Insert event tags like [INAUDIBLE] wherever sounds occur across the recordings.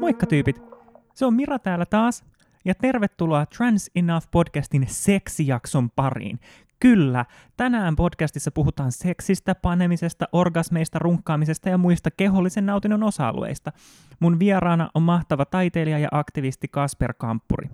Moikka tyypit! Se on Mira täällä taas, ja tervetuloa Trans Enough podcastin seksijakson pariin. Kyllä, tänään podcastissa puhutaan seksistä, panemisesta, orgasmeista, runkkaamisesta ja muista kehollisen nautinnon osa-alueista. Mun vieraana on mahtava taiteilija ja aktivisti Kasper Kamppuri.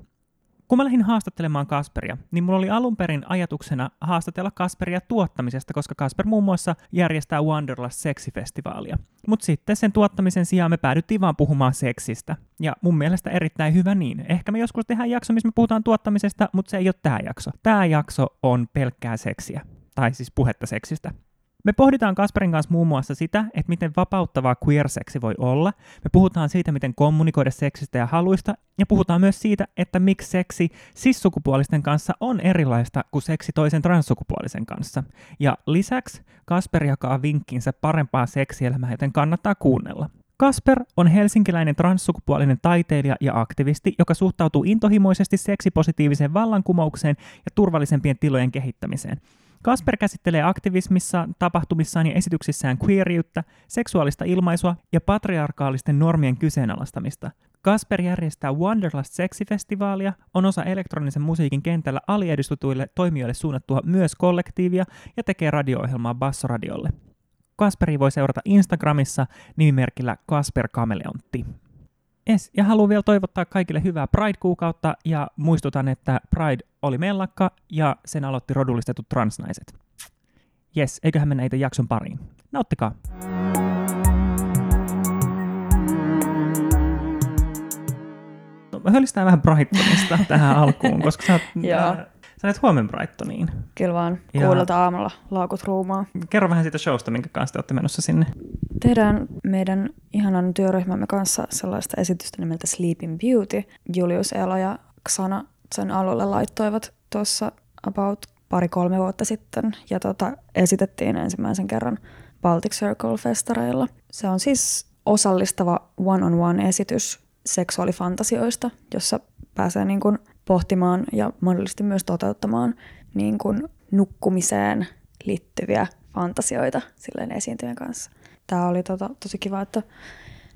Kun mä lähdin haastattelemaan Kasperia, niin mulla oli alun perin ajatuksena haastatella Kasperia tuottamisesta, koska Kasper muun muassa järjestää Wanderlust seksifestivaalia. Mutta sitten sen tuottamisen sijaan me päädyttiin vaan puhumaan seksistä. Ja mun mielestä erittäin hyvä niin. Ehkä me joskus tehdään jakso, missä me puhutaan tuottamisesta, mutta se ei ole tämä jakso. Tämä jakso on pelkkää seksiä. Tai siis puhetta seksistä. Me pohditaan Kasperin kanssa muun muassa sitä, että miten vapauttavaa queer-seksi voi olla. Me puhutaan siitä, miten kommunikoida seksistä ja haluista, ja puhutaan myös siitä, että miksi seksi cis-sukupuolisten kanssa on erilaista kuin seksi toisen transsukupuolisen kanssa. Ja lisäksi Kasper jakaa vinkkinsä parempaa seksielämää, joten kannattaa kuunnella. Kasper on helsinkiläinen transsukupuolinen taiteilija ja aktivisti, joka suhtautuu intohimoisesti seksipositiiviseen vallankumoukseen ja turvallisempien tilojen kehittämiseen. Kasper käsittelee aktivismissa, tapahtumissaan ja esityksissään queeriyttä, seksuaalista ilmaisua ja patriarkaalisten normien kyseenalaistamista. Kasper järjestää Wanderlust Sexifestivaalia, on osa elektronisen musiikin kentällä aliedustetuille toimijoille suunnattua myös kollektiivia ja tekee radio-ohjelmaa Bassoradiolle. Kasperi voi seurata Instagramissa nimimerkillä Kasper Kameleontti. Yes, ja haluan vielä toivottaa kaikille hyvää Pride-kuukautta ja muistutan, että Pride oli mellakka ja sen aloitti rodullistetut transnaiset. Yes, eiköhän mennä itse jakson pariin. Nauttikaa! No, hölistään vähän Brightonista tähän alkuun, koska sä oot, Sä olet huomen Brightoniin. Kyllä vaan, ja... kuudelta aamulla laukut ruumaa. Kerro vähän siitä showsta, minkä kanssa te olette menossa sinne. Tehdään meidän ihanan työryhmämme kanssa sellaista esitystä nimeltä Sleeping Beauty. Julius Elo ja Xana sen alulle laittoivat tuossa about pari-kolme vuotta sitten. Ja tota, esitettiin ensimmäisen kerran Baltic Circle-festareilla. Se on siis osallistava one-on-one esitys seksuaalifantasioista, jossa pääsee niin kuin pohtimaan ja mahdollisesti myös toteuttamaan niin kuin nukkumiseen liittyviä fantasioita silleen esiintyjän kanssa. Tämä oli tota, tosi kiva, että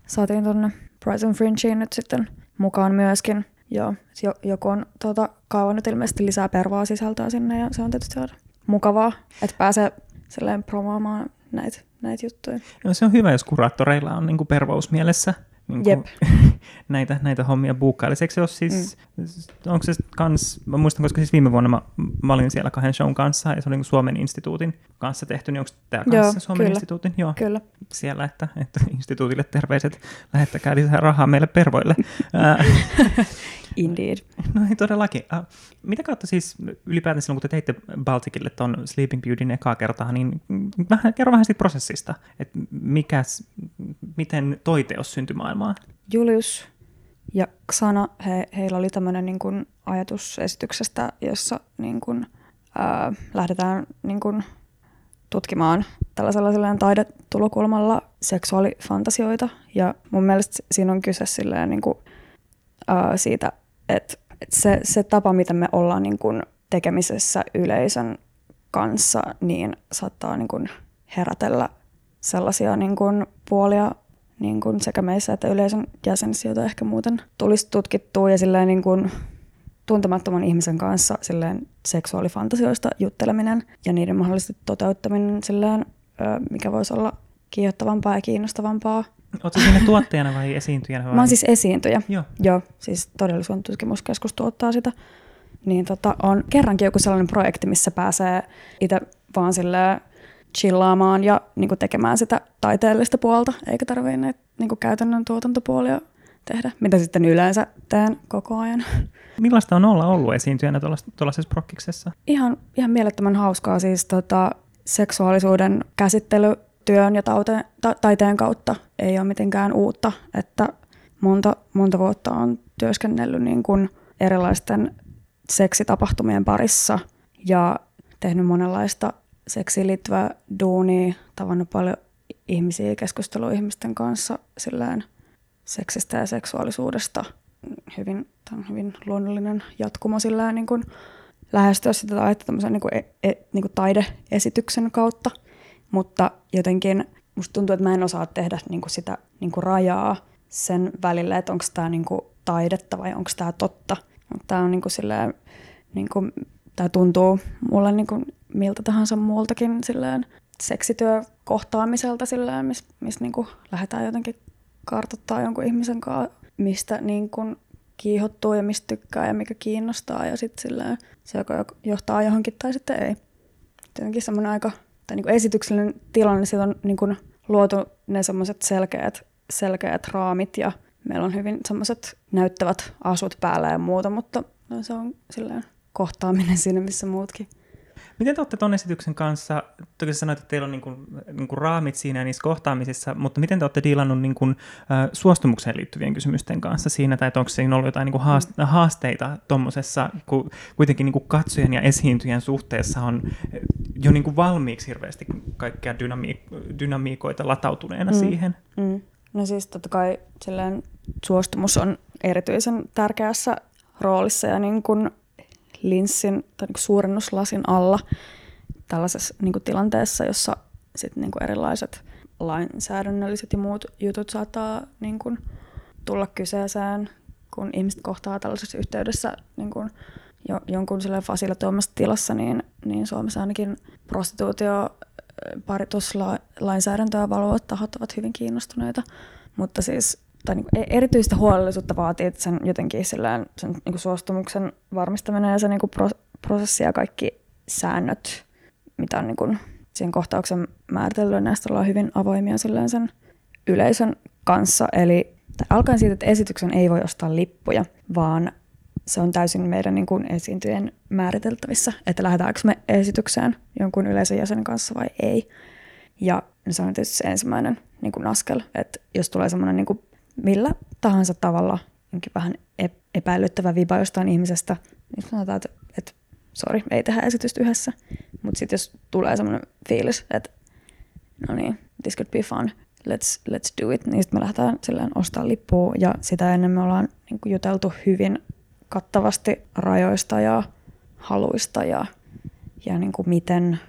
saatiin tuonne Brighton Fringeen nyt sitten mukaan myöskin. Joo, joku on tota, kaivannut ilmeisesti lisää pervaa sisältöä sinne ja se on tietysti mukavaa, että pääsee silleen promoomaan näitä, näitä juttuja. No se on hyvä, jos kuraattoreilla on niin kuin pervous mielessä niin Jep. [LAUGHS] näitä, näitä hommia buukkailla. Eikö se ole siis, mm. onko se kans, mä muistan, koska siis viime vuonna mä, mä olin siellä kahden shown kanssa, ja se oli niin Suomen instituutin kanssa tehty, niin onko tämä kanssa Joo, Suomen kyllä. instituutin? Joo, kyllä. Siellä, että, että instituutille terveiset, lähettäkää lisää rahaa meille pervoille. [LAUGHS] Indeed. No ei todellakin. Uh, mitä kautta siis ylipäätään silloin, kun te teitte Balticille tuon Sleeping Beautyn ekaa kertaa, niin vähän, kerro vähän siitä prosessista, että mikäs, miten toi teos syntyi maailmaan? Julius ja Xana, he, heillä oli tämmöinen niin kuin ajatus esityksestä, jossa niin kuin, ää, lähdetään niin kuin, tutkimaan tällaisella taidetulokulmalla seksuaalifantasioita. Ja mun mielestä siinä on kyse silleen, niin kuin, ää, siitä, että, että se, se tapa, miten me ollaan niin kuin, tekemisessä yleisön kanssa, niin saattaa niin kuin, herätellä sellaisia niin kuin, puolia niin kuin sekä meissä että yleisön jäsenissä, joita ehkä muuten tulisi tutkittua ja silleen niin kuin tuntemattoman ihmisen kanssa silleen seksuaalifantasioista jutteleminen ja niiden mahdollisesti toteuttaminen silleen, mikä voisi olla kiihottavampaa ja kiinnostavampaa. Oletko sinne tuottajana vai esiintyjänä? Vai? Mä oon siis esiintyjä. Joo. Joo, siis todellisuuden tutkimuskeskus tuottaa sitä. Niin tota, on kerrankin joku sellainen projekti, missä pääsee itse vaan silleen chillaamaan ja niin kuin tekemään sitä taiteellista puolta, eikä tarvitse näitä niin kuin käytännön tuotantopuolia tehdä, mitä sitten yleensä teen koko ajan. Millaista on olla ollut esiintyjänä tuollaisessa prokkiksessa? Ihan, ihan mielettömän hauskaa siis tota, seksuaalisuuden käsittely työn ja taute, ta, taiteen kautta ei ole mitenkään uutta, että monta, monta vuotta on työskennellyt niin kuin erilaisten seksitapahtumien parissa ja tehnyt monenlaista seksiin liittyvää duunia, tavannut paljon ihmisiä, keskustelua ihmisten kanssa silleen seksistä ja seksuaalisuudesta. Hyvin, tämä on hyvin luonnollinen jatkumo sillä niin kuin lähestyä sitä taidetta niin kuin, e, e, niin kuin taideesityksen kautta, mutta jotenkin musta tuntuu, että mä en osaa tehdä niin kuin sitä niin kuin rajaa sen välillä, että onko tämä niin kuin taidetta vai onko tämä totta. Tämä on niin kuin silleen, niin kuin, tämä tuntuu mulle niin kuin miltä tahansa muultakin silleen seksityö kohtaamiselta silleen, missä mis niin kuin lähdetään jotenkin kartoittaa jonkun ihmisen kanssa, mistä niin kuin kiihottuu ja mistä tykkää ja mikä kiinnostaa ja sitten se joko johtaa johonkin tai sitten ei. Jotenkin semmoinen aika, tai niin kuin esityksellinen tilanne, siitä on niin kuin luotu ne semmoiset selkeät, selkeät raamit ja meillä on hyvin semmoiset näyttävät asut päällä ja muuta, mutta no, se on silleen kohtaaminen siinä, missä muutkin. Miten te olette tuon esityksen kanssa, toki sanoit, että teillä on niin kuin, niin kuin raamit siinä niissä kohtaamisissa, mutta miten te olette diilannut niin kuin, äh, suostumukseen liittyvien kysymysten kanssa siinä, tai onko siinä ollut jotain niin kuin haasteita tuommoisessa, kun kuitenkin niin kuin katsojen ja esiintyjän suhteessa on jo niin kuin valmiiksi hirveästi kaikkia dynami- dynamiikoita latautuneena mm. siihen? Mm. No siis totta kai silleen, suostumus on erityisen tärkeässä roolissa ja niin kuin linssin tai niin suurennuslasin alla tällaisessa niin kuin tilanteessa, jossa sit niin kuin erilaiset lainsäädännölliset ja muut jutut saattaa niin kuin tulla kyseeseen, kun ihmiset kohtaa tällaisessa yhteydessä niin kuin jo, jonkun fasilitoimassa tilassa, niin, niin Suomessa ainakin prostituutio parituslainsäädäntöä valvovat tahot ovat hyvin kiinnostuneita. Mutta siis tai niin kuin erityistä huolellisuutta vaatii, että sen jotenkin sillään, sen niin kuin suostumuksen varmistaminen ja se niin kuin pro, prosessi ja kaikki säännöt, mitä on niin kuin siihen kohtauksen määritellyt, näistä ollaan hyvin avoimia sillään sen yleisön kanssa. Eli alkaen siitä, että esityksen ei voi ostaa lippuja, vaan se on täysin meidän niin kuin määriteltävissä, että lähdetäänkö me esitykseen jonkun yleisön jäsenen kanssa vai ei. Ja se on tietysti se ensimmäinen niin kuin askel, että jos tulee semmoinen niin millä tahansa tavalla jonkin vähän epäilyttävä viba jostain ihmisestä, niin sanotaan, että, että sori, ei tehdä esitystä yhdessä. Mutta sitten jos tulee semmoinen fiilis, että no niin, this could be fun, let's, let's do it, niin sitten me lähdetään silleen ostaa lippua ja sitä ennen me ollaan niin juteltu hyvin kattavasti rajoista ja haluista ja, ja niin kuin miten,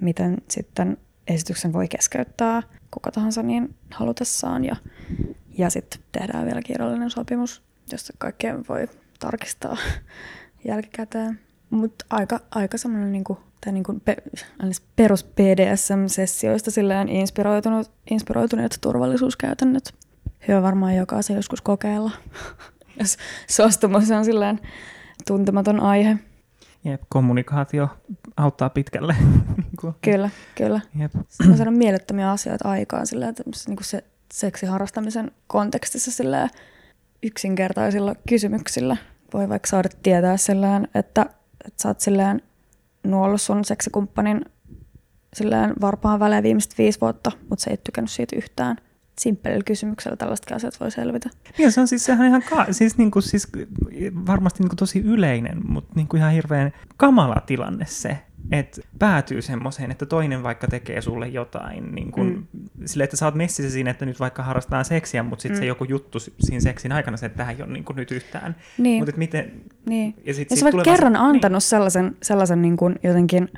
miten sitten esityksen voi keskeyttää kuka tahansa niin halutessaan ja ja sitten tehdään vielä kirjallinen sopimus, josta kaikkea voi tarkistaa [LAUGHS] jälkikäteen. Mutta aika, aika semmoinen niinku, tai niinku pe, perus BDSM-sessioista silleen inspiroitunut, inspiroituneet turvallisuuskäytännöt. Hyvä varmaan jokaisen joskus kokeilla, [LAUGHS] jos suostumus on silleen tuntematon aihe. Jep, kommunikaatio auttaa pitkälle. [LAUGHS] kyllä, kyllä. Jep. Mä sanon mielettömiä asioita aikaan, sillä, että niin se seksiharrastamisen kontekstissa sillä yksinkertaisilla kysymyksillä. Voi vaikka saada tietää sillään, että, että sä oot silleen nuollut sun seksikumppanin silleen varpaan välein viimeiset viisi vuotta, mutta sä et tykännyt siitä yhtään. Simppelillä kysymyksellä tällaiset asiat voi selvitä. Niin, se on siis sehän ihan ka- siis, niin kuin, siis varmasti niin kuin tosi yleinen, mutta niin kuin ihan hirveän kamala tilanne se, että päätyy semmoiseen, että toinen vaikka tekee sulle jotain, niin kun, mm. sille, että sä oot messissä siinä, että nyt vaikka harrastaa seksiä, mutta sitten mm. se joku juttu siinä seksin aikana, se, että tähän ei ole niin nyt yhtään. Niin. Mutta miten... Niin. Ja, sit, ja sit kerran se, niin. antanut niin. sellaisen, sellaisen niin kuin jotenkin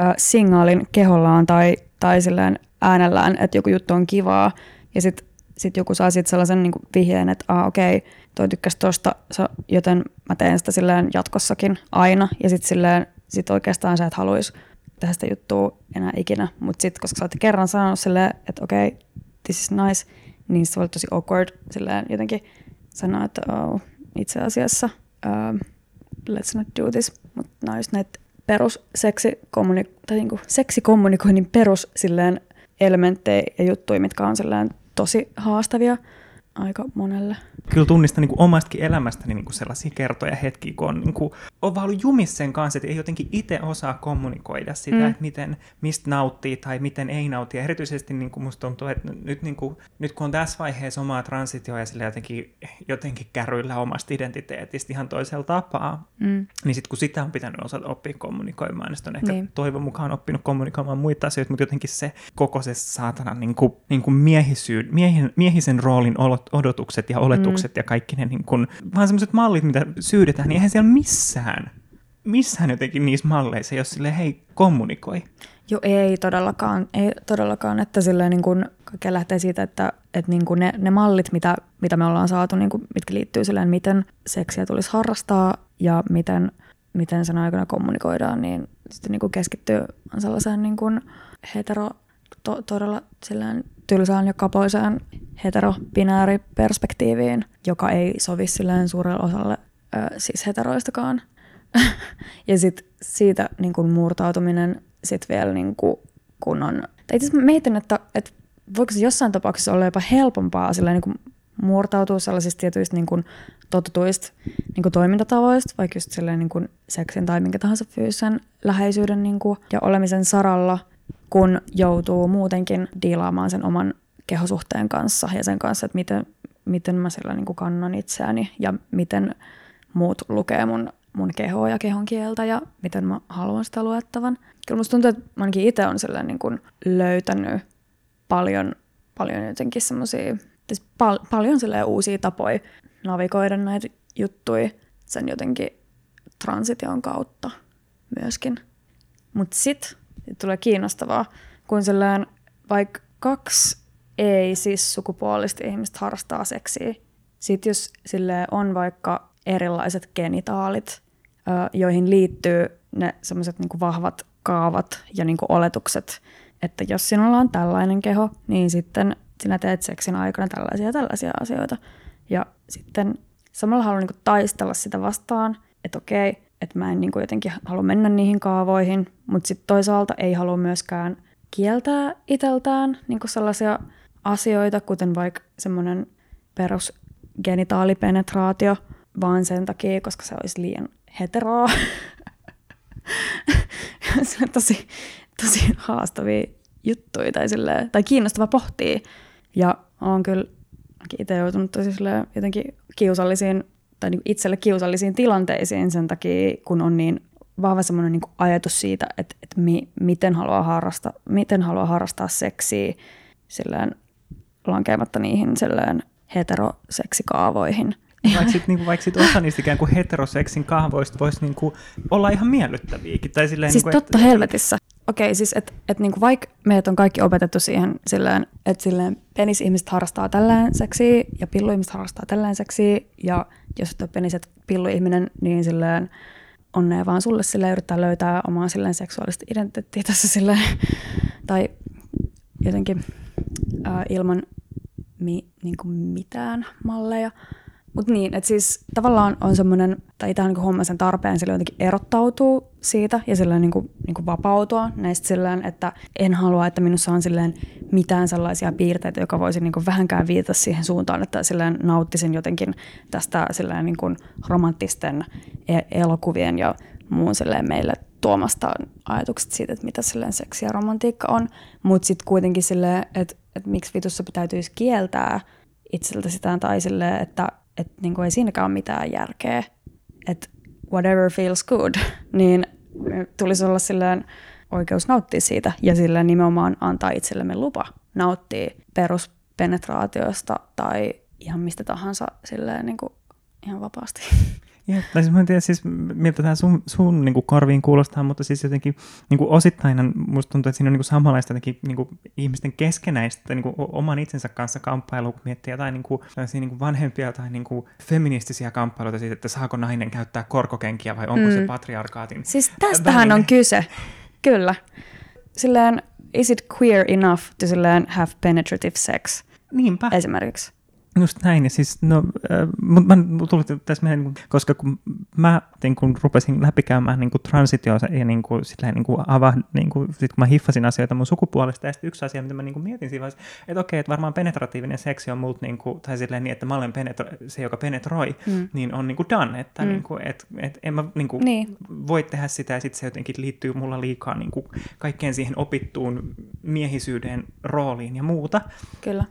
äh, signaalin kehollaan tai, tai silleen äänellään, että joku juttu on kivaa, ja sitten sit joku saa sitten sellaisen niin kuin vihjeen, että ah, okei, okay, toi tykkäsi tosta, joten mä teen sitä silleen jatkossakin aina, ja sitten silleen sit oikeastaan sä et haluaisi tehdä sitä juttua enää ikinä. Mutta sitten, koska sä oot kerran sanonut silleen, että okei, okay, this is nice, niin se olla tosi awkward silleen jotenkin sanoa, että oh, itse asiassa um, let's not do this. Mutta nämä just näitä perus seksikommunik- tai niinku seksikommunikoinnin perus silleen elementtejä ja juttuja, mitkä on silleen tosi haastavia aika monelle. Kyllä tunnistan niin kuin omastakin elämästäni niin kuin sellaisia kertoja hetkiä, kun on, niin kuin, on vaan ollut jumis sen kanssa, että ei jotenkin itse osaa kommunikoida sitä, mm. että miten, mistä nauttii tai miten ei nauti. Ja erityisesti niin kuin musta tuntuu, että nyt, niin kuin, nyt kun on tässä vaiheessa omaa transitioa ja sille jotenkin, jotenkin kärryillä omasta identiteetistä ihan toisella tapaa, mm. niin sitten kun sitä on pitänyt osata oppia kommunikoimaan, niin on ehkä niin. toivon mukaan oppinut kommunikoimaan muita asioita, mutta jotenkin se koko se saatana niin kuin, niin kuin miehisyyn, miehin, miehisen roolin olot odotukset ja oletukset mm. ja kaikki ne niin kun, vaan semmoiset mallit, mitä syydetään, niin eihän siellä missään, missään jotenkin niissä malleissa, jos sille hei, kommunikoi. Joo, ei todellakaan. Ei todellakaan, että silleen niin kuin, kaikkea lähtee siitä, että, että niin kuin ne, ne mallit, mitä, mitä me ollaan saatu, niin kuin, mitkä liittyy silleen, miten seksiä tulisi harrastaa ja miten, miten sen aikana kommunikoidaan, niin sitten niin kuin keskittyy sellaiseen niin kuin hetero, to, todella silleen tylsään ja kapoiseen heteropinääriperspektiiviin, joka ei sovi silleen suurelle osalle ö, siis heteroistakaan. [LAUGHS] ja sitten siitä niin kuin murtautuminen sit vielä niin kuin, kun on... Tai itse mietin, että, että voiko se jossain tapauksessa olla jopa helpompaa silleen, niin murtautua sellaisista tietyistä niin kuin, totutuista niin kuin toimintatavoista, vaikka just silleen, niin kuin seksin tai minkä tahansa fyysisen läheisyyden niin kuin, ja olemisen saralla, kun joutuu muutenkin diilaamaan sen oman kehosuhteen kanssa ja sen kanssa, että miten, miten mä sillä niin kuin kannan itseäni ja miten muut lukee mun, mun kehoa ja kehon kieltä ja miten mä haluan sitä luettavan. Kyllä musta tuntuu, että ainakin itse on niin kuin löytänyt paljon, paljon jotenkin semmoisia, siis pal- paljon uusia tapoja navigoida näitä juttuja sen jotenkin transition kautta myöskin. Mutta sitten sit tulee kiinnostavaa, kun sellainen vaikka kaksi ei siis sukupuolista ihmistä harrastaa seksiä. Sitten jos sille on vaikka erilaiset genitaalit, joihin liittyy ne semmoiset niinku vahvat kaavat ja niinku oletukset, että jos sinulla on tällainen keho, niin sitten sinä teet seksin aikana tällaisia ja tällaisia asioita. Ja sitten samalla haluan niinku taistella sitä vastaan, että okei, että mä en niinku jotenkin halua mennä niihin kaavoihin, mutta sitten toisaalta ei halua myöskään kieltää iteltään niinku sellaisia asioita, kuten vaikka semmoinen perusgenitaalipenetraatio, vaan sen takia, koska se olisi liian heteroa. [LAUGHS] se on tosi, tosi haastavia juttuja tai, silleen, tai kiinnostava pohtia. Ja on kyllä itse joutunut tosi jotenkin kiusallisiin tai niin itselle kiusallisiin tilanteisiin sen takia, kun on niin vahva semmoinen niin ajatus siitä, että, että mi, miten, haluaa harrastaa, miten haluaa harrastaa seksiä silleen lankeamatta niihin silleen heteroseksikaavoihin. Vaikka sitten niinku, vaik sit osa niistä ikään kuin heteroseksin kahvoista voisi niinku olla ihan miellyttäviäkin. Tai silleen, siis niinku, totta et, helvetissä. Okei, okay, siis että et niinku vaikka meidät on kaikki opetettu siihen silleen, että silleen penisihmiset harrastaa tällään seksiä ja pilluihmiset harrastaa tällään seksiä ja jos et ole peniset pilluihminen, niin silleen onnea vaan sulle sille yrittää löytää omaa silleen seksuaalista identiteettiä tässä silleen, [LAUGHS] tai jotenkin ää, ilman mi, niin kuin mitään malleja. Mutta niin, että siis tavallaan on semmoinen, tai on niin homma sen tarpeen sille jotenkin erottautuu siitä ja silleen niin kuin, niin kuin vapautua näistä silleen, että en halua, että minussa on silleen mitään sellaisia piirteitä, joka voisi niin kuin vähänkään viitata siihen suuntaan, että silleen nauttisin jotenkin tästä silleen niin kuin romanttisten e- elokuvien ja muun silleen meille tuomasta ajatukset siitä, että mitä silleen seksi ja romantiikka on, mutta sitten kuitenkin silleen, että, että miksi vitussa täytyisi kieltää itseltä sitä tai silleen, että että niin kuin ei siinäkään ole mitään järkeä, että whatever feels good, [LAUGHS] niin tulisi olla silleen oikeus nauttia siitä ja sillä nimenomaan antaa itsellemme lupa nauttia peruspenetraatiosta tai ihan mistä tahansa silleen niin kuin ihan vapaasti. [LAUGHS] Ja, tai siis mä en tiedä siis, miltä tämä sun, sun niin kuin korviin kuulostaa, mutta siis jotenkin niin kuin osittain musta tuntuu, että siinä on niin kuin samanlaista jotenkin, niin kuin ihmisten keskenäistä niin kuin oman itsensä kanssa kamppailu, kun miettii jotain niin kuin, niin kuin vanhempia tai niin kuin feministisiä kamppailuita siitä, että saako nainen käyttää korkokenkiä vai onko mm. se patriarkaatin Siis tästähän väline. on kyse, kyllä. Silleen, is it queer enough to silleen have penetrative sex? Niinpä. Esimerkiksi. Just näin, siis no, äh, mutta mä tulin tässä meidän, niin koska kun mä niin kun rupesin läpikäymään niin transitioa ja niin kuin, silleen, niin kuin ava, niin kuin, sit kun mä hiffasin asioita mun sukupuolesta, ja sitten yksi asia, mitä mä niin kuin mietin siinä vaiheessa, että okei, että varmaan penetratiivinen seksi on multa, niin kuin, tai silleen niin, että mä olen penetro- se, joka penetroi, mm. niin on niin kuin done, että mm. niin kuin, et, et en mä niin kuin, niin. voi tehdä sitä, ja sitten se jotenkin liittyy mulla liikaa niin kuin, kaikkeen siihen opittuun miehisyyden rooliin ja muuta. Kyllä.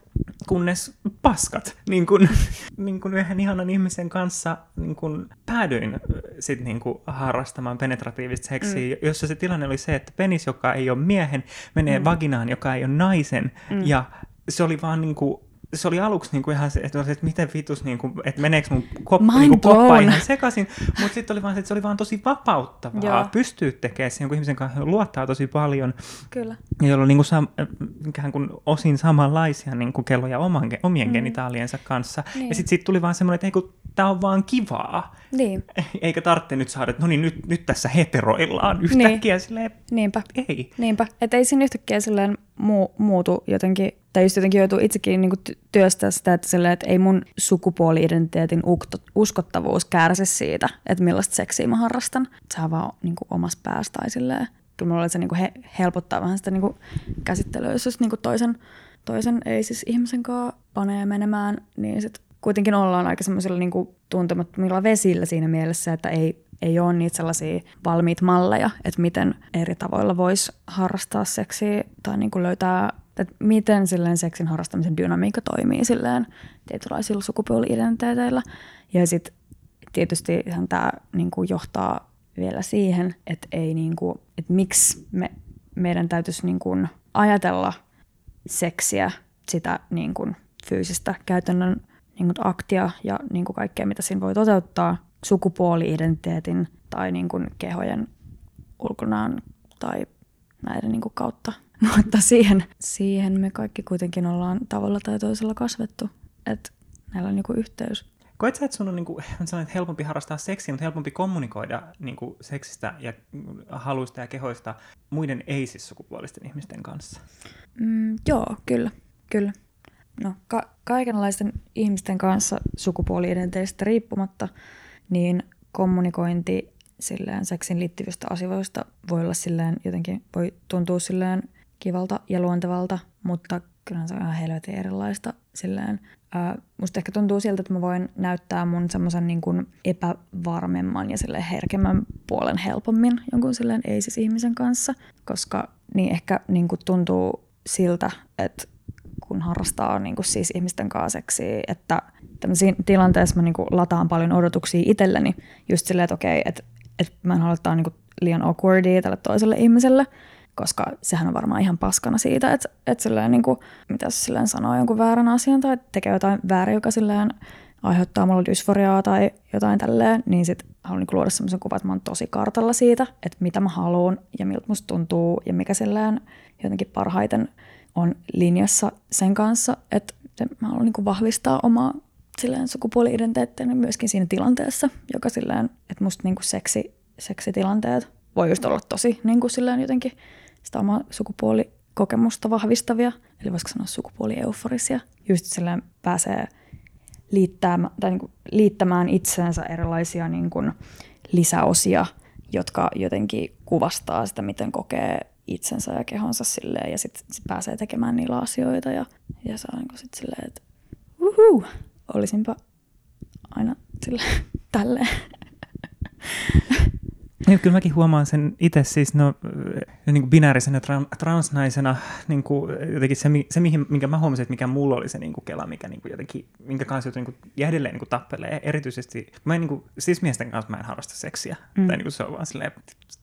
Kunnes paskat niin kuin, [LAUGHS] niin kuin yhden ihanan ihmisen kanssa niin kuin päädyin sit niin kuin harrastamaan penetratiivista seksiä, mm. jossa se tilanne oli se, että penis, joka ei ole miehen, menee mm. vaginaan, joka ei ole naisen, mm. ja se oli vaan niin kuin, se oli aluksi niin kuin ihan se, että, että miten vitus, niin kuin, että meneekö mun kop, Mind niin kuin koppa ihan sekaisin, mutta sitten oli vaan se, että se oli vaan tosi vapauttavaa, Joo. pystyy tekemään sen jonkun ihmisen kanssa, luottaa tosi paljon, Kyllä. ja jolla on niin kuin sam, ikään kuin osin samanlaisia niin kuin kelloja oman, omien mm. genitaaliensa kanssa, Niin. ja sitten siitä tuli vaan semmoinen, että ei kun tämä on vaan kivaa, Niin, [LAUGHS] eikä tarvitse nyt saada, että no niin, nyt, nyt tässä heteroillaan yhtäkkiä, niin. silleen, niinpä. ei. Niinpä, että ei siinä yhtäkkiä silleen muu, muutu jotenkin, tai just jotenkin joutuu itsekin ty- työstää sitä, että, silleen, että ei mun sukupuoli-identiteetin uskottavuus kärsi siitä, että millaista seksiä mä harrastan. Se on vaan niinku omassa päässä tai silleen. Kyllä mulla se niinku he, helpottaa vähän sitä niinku käsittelyä, jos niinku toisen, toisen ei siis ihmisen kanssa panee menemään, niin sit kuitenkin ollaan aika semmoisilla niinku tuntemattomilla vesillä siinä mielessä, että ei, ei ole niitä sellaisia valmiita malleja, että miten eri tavoilla voisi harrastaa seksiä tai niinku löytää, että miten silleen seksin harrastamisen dynamiikka toimii silleen tietynlaisilla sukupuoli-identiteeteillä. Ja sitten tietysti tämä niinku johtaa vielä siihen, että, ei niinku, että miksi me, meidän täytyisi niinku ajatella seksiä, sitä niinku fyysistä käytännön niinku aktia ja niinku kaikkea, mitä siinä voi toteuttaa sukupuoli-identiteetin tai niinku kehojen ulkonaan tai näiden niinku kautta. [LAUGHS] Mutta siihen, siihen me kaikki kuitenkin ollaan tavalla tai toisella kasvettu, että näillä on niinku yhteys. Koet sä, että sun on niinku, [LAUGHS] sellainen, että helpompi harrastaa seksiä, mutta helpompi kommunikoida niinku, seksistä ja haluista ja kehoista muiden ei-sukupuolisten ihmisten kanssa? Mm, joo, kyllä, kyllä. No, ka- kaikenlaisten ihmisten kanssa sukupuoli-identiteetistä riippumatta, niin kommunikointi silleen seksin liittyvistä asioista voi olla silleen jotenkin, voi tuntua silleen kivalta ja luontevalta, mutta kyllä se on ihan helvetin erilaista silleen. Ää, musta ehkä tuntuu siltä, että mä voin näyttää mun semmoisen niin kuin epävarmemman ja silleen herkemmän puolen helpommin jonkun silleen ei-siis ihmisen kanssa, koska niin ehkä niin kuin tuntuu siltä, että kun harrastaa niin kuin siis ihmisten kanssa seksiä, että tämmöisiin tilanteissa mä niin kuin lataan paljon odotuksia itselleni just silleen, että okei, että, että mä en halua ottaa niin kuin liian awkwardia tälle toiselle ihmiselle, koska sehän on varmaan ihan paskana siitä, että, että silleen niin kuin, mitä se silleen sanoo jonkun väärän asian tai tekee jotain väärin, joka silleen aiheuttaa mulle dysforiaa tai jotain tälleen, niin sit haluan niin luoda semmoisen kuvan, että mä oon tosi kartalla siitä, että mitä mä haluan ja miltä musta tuntuu ja mikä silleen jotenkin parhaiten on linjassa sen kanssa, että mä haluan niin vahvistaa omaa silleen sukupuoli-identiteettiäni myöskin siinä tilanteessa, joka silleen, että musta niin seksi, seksitilanteet voi just olla tosi niin kuin silleen jotenkin sitä omaa sukupuolikokemusta vahvistavia, eli voisiko sanoa sukupuolieuforisia. Just silleen pääsee liittämään, tai niin kuin liittämään itseensä erilaisia niin kuin lisäosia, jotka jotenkin kuvastaa sitä, miten kokee itsensä ja kehonsa silleen, ja sitten sit pääsee tekemään niillä asioita, ja, ja saa niin sitten silleen, että uhu, olisinpa aina silleen, [LAUGHS] tälleen. Niin, kyllä mäkin huomaan sen itse siis no, niin kuin binäärisenä tra- transnaisena, niin kuin, jotenkin se, se mihin, minkä mä huomasin, että mikä mulla oli se niin kuin kela, mikä niin kuin jotenkin, minkä kanssa jotenkin niin kuin, ja edelleen niin kuin tappelee. Erityisesti, mä en, niin kuin, siis miesten kanssa mä en harrasta seksiä. Mm. Tai niin kuin se on vaan silleen,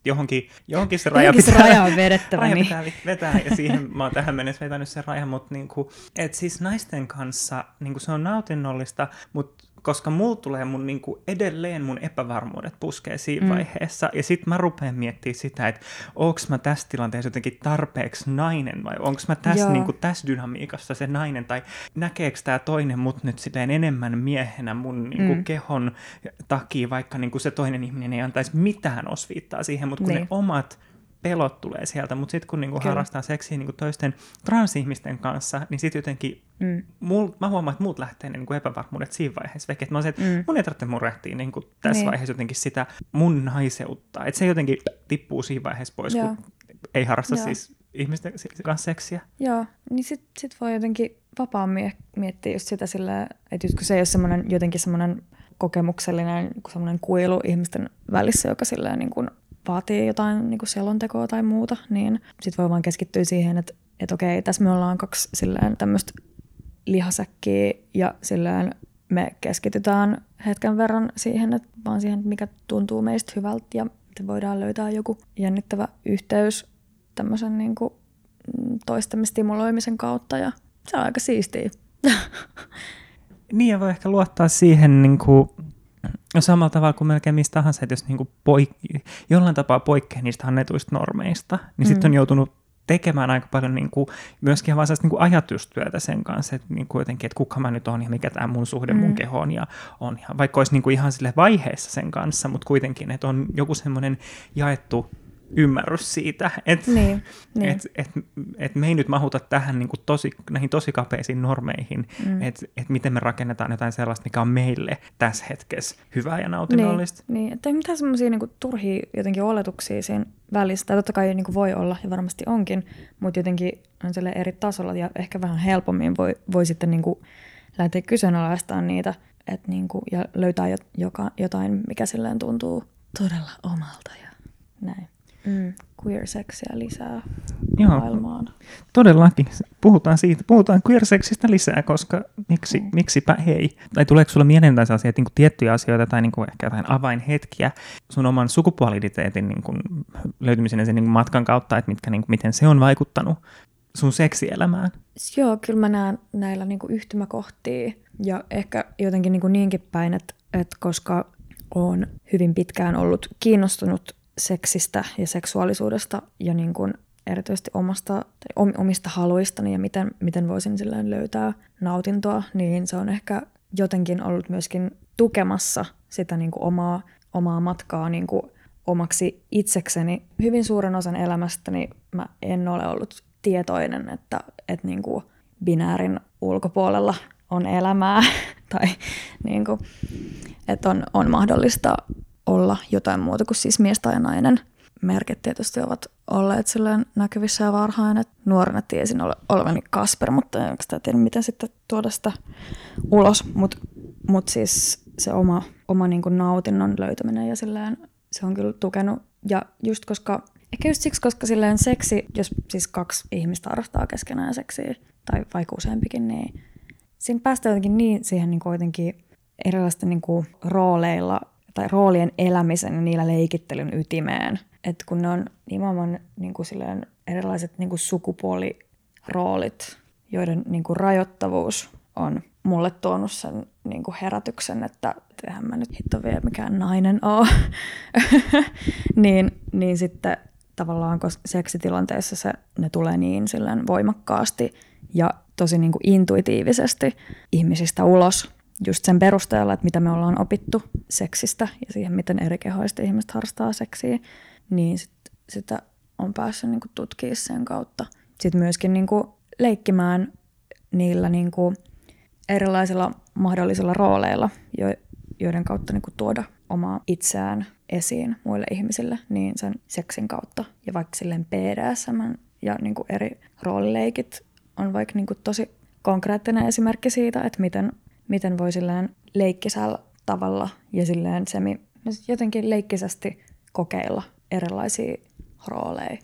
johonkin, johonkin se raja Johonkin se pitää, raja on vedettävä, raja niin. pitää vetää, ja siihen mä oon tähän mennessä vetänyt sen rajan, mutta niin kuin, et siis naisten kanssa niin kuin se on nautinnollista, mutta koska mulla tulee mun niinku edelleen mun epävarmuudet puskee siinä mm. vaiheessa, ja sit mä rupean miettimään sitä, että onko mä tässä tilanteessa jotenkin tarpeeksi nainen, vai onko mä tässä, niinku, tässä dynamiikassa se nainen, tai näkeekö tämä toinen mut nyt silleen enemmän miehenä mun niinku, mm. kehon takia, vaikka niinku, se toinen ihminen ei antaisi mitään osviittaa siihen, mutta kun niin. ne omat pelot tulee sieltä, mutta sitten kun niinku harrastaa seksiä niinku toisten transihmisten kanssa, niin sitten jotenkin mm. mul, mä huomaan, että muut lähtee niinku epävarmuudet siinä vaiheessa veke. Mä se, että mm. mun ei tarvitse murehtia niinku tässä niin. vaiheessa jotenkin sitä mun naiseutta. Että se jotenkin tippuu siinä vaiheessa pois, Joo. kun ei harrasta Joo. siis ihmisten kanssa seksiä. Joo, niin sit, sit voi jotenkin vapaammin miettiä just sitä sillä, että kun se ei ole semmoinen jotenkin semmoinen kokemuksellinen semmoinen kuilu ihmisten välissä, joka silleen niin kuin vaatii jotain niin kuin selontekoa tai muuta, niin sitten voi vaan keskittyä siihen, että, että okei, tässä me ollaan kaksi silleen tämmöistä lihasäkkiä ja silleen me keskitytään hetken verran siihen, että vaan siihen, mikä tuntuu meistä hyvältä ja miten voidaan löytää joku jännittävä yhteys tämmöisen niin kuin toistemme stimuloimisen kautta ja se on aika siistiä. [LAUGHS] niin ja voi ehkä luottaa siihen niin kuin, samalla tavalla kuin melkein mistä tahansa, että jos niin kuin poik- jollain tapaa poikkeaa niistä annetuista normeista, niin mm. sitten on joutunut tekemään aika paljon niin kuin, myöskin vaan niin kuin ajatustyötä sen kanssa, että niin kuin jotenkin, että kuka mä nyt on ja mikä tämä mun suhde mm. mun kehoon ja on. Ja vaikka olisi niin kuin ihan sille vaiheessa sen kanssa, mutta kuitenkin, että on joku semmoinen jaettu ymmärrys siitä, että niin, niin. et, et, et me ei nyt mahuta tähän niin kuin tosi, näihin tosi kapeisiin normeihin, mm. että et miten me rakennetaan jotain sellaista, mikä on meille tässä hetkessä hyvää ja nautinnollista. Niin, niin. että ei mitään semmoisia niin turhia jotenkin oletuksia siinä välissä, tai totta kai niin kuin voi olla ja varmasti onkin, mutta jotenkin on sille eri tasolla ja ehkä vähän helpommin voi, voi sitten niin kuin lähteä kyseenalaistamaan niitä et niin kuin, ja löytää joka, jotain, mikä silleen tuntuu todella omalta ja näin mm, queer-seksiä lisää Joo, maailmaan. Todellakin. Puhutaan siitä. Puhutaan queer-seksistä lisää, koska miksi, mm. miksipä hei. Tai tuleeko sulla mieleen tällaisia asioita, niin tiettyjä asioita tai niin kuin ehkä jotain avainhetkiä sun oman sukupuoliditeetin niin kuin löytymisen sen niin kuin matkan kautta, että mitkä, niin kuin, miten se on vaikuttanut sun seksielämään? Joo, kyllä mä näen näillä niin kuin yhtymäkohtia ja ehkä jotenkin niin kuin niinkin päin, että, että koska olen hyvin pitkään ollut kiinnostunut seksistä ja seksuaalisuudesta ja niin kuin erityisesti omasta, tai omista haluistani ja miten, miten voisin silleen löytää nautintoa, niin se on ehkä jotenkin ollut myöskin tukemassa sitä niin kuin omaa, omaa matkaa niin kuin omaksi itsekseni. Hyvin suuren osan elämästäni mä en ole ollut tietoinen, että, että niin kuin binäärin ulkopuolella on elämää [LAUGHS] tai niin kuin, että on, on mahdollista olla jotain muuta kuin siis mies tai nainen. Merkit tietysti ovat olleet silleen näkyvissä ja varhain, että nuorena tiesin olevani Kasper, mutta en sitä tiedä, miten sitten tuoda sitä ulos. Mutta mut siis se oma, oma niin kuin nautinnon löytäminen ja silleen, se on kyllä tukenut. Ja just koska, ehkä just siksi, koska silleen seksi, jos siis kaksi ihmistä harrastaa keskenään seksiä, tai vaikka useampikin, niin siinä päästään jotenkin niin siihen niin kuitenkin erilaisten niin kuin rooleilla tai roolien elämisen ja niillä leikittelyn ytimeen. Että kun ne on nimenomaan niin kuin silleen erilaiset niin kuin sukupuoliroolit, joiden niin kuin rajoittavuus on mulle tuonut sen niin kuin herätyksen, että eihän mä nyt hitto vielä mikään nainen ole. [LAUGHS] niin, niin sitten tavallaan seksitilanteessa se, ne tulee niin silleen voimakkaasti ja tosi niin kuin intuitiivisesti ihmisistä ulos, just sen perusteella, että mitä me ollaan opittu seksistä ja siihen, miten eri kehoista ihmiset harrastaa seksiä, niin sit, sitä on päässyt niin tutkimaan sen kautta. Sitten myöskin niin kuin leikkimään niillä niin kuin erilaisilla mahdollisilla rooleilla, joiden kautta niin kuin tuoda omaa itseään esiin muille ihmisille, niin sen seksin kautta. Ja vaikka silleen BDSM ja niin kuin eri roolileikit on vaikka niin kuin tosi konkreettinen esimerkki siitä, että miten miten voi silleen leikkisällä tavalla ja silleen semi, jotenkin leikkisästi kokeilla erilaisia rooleja.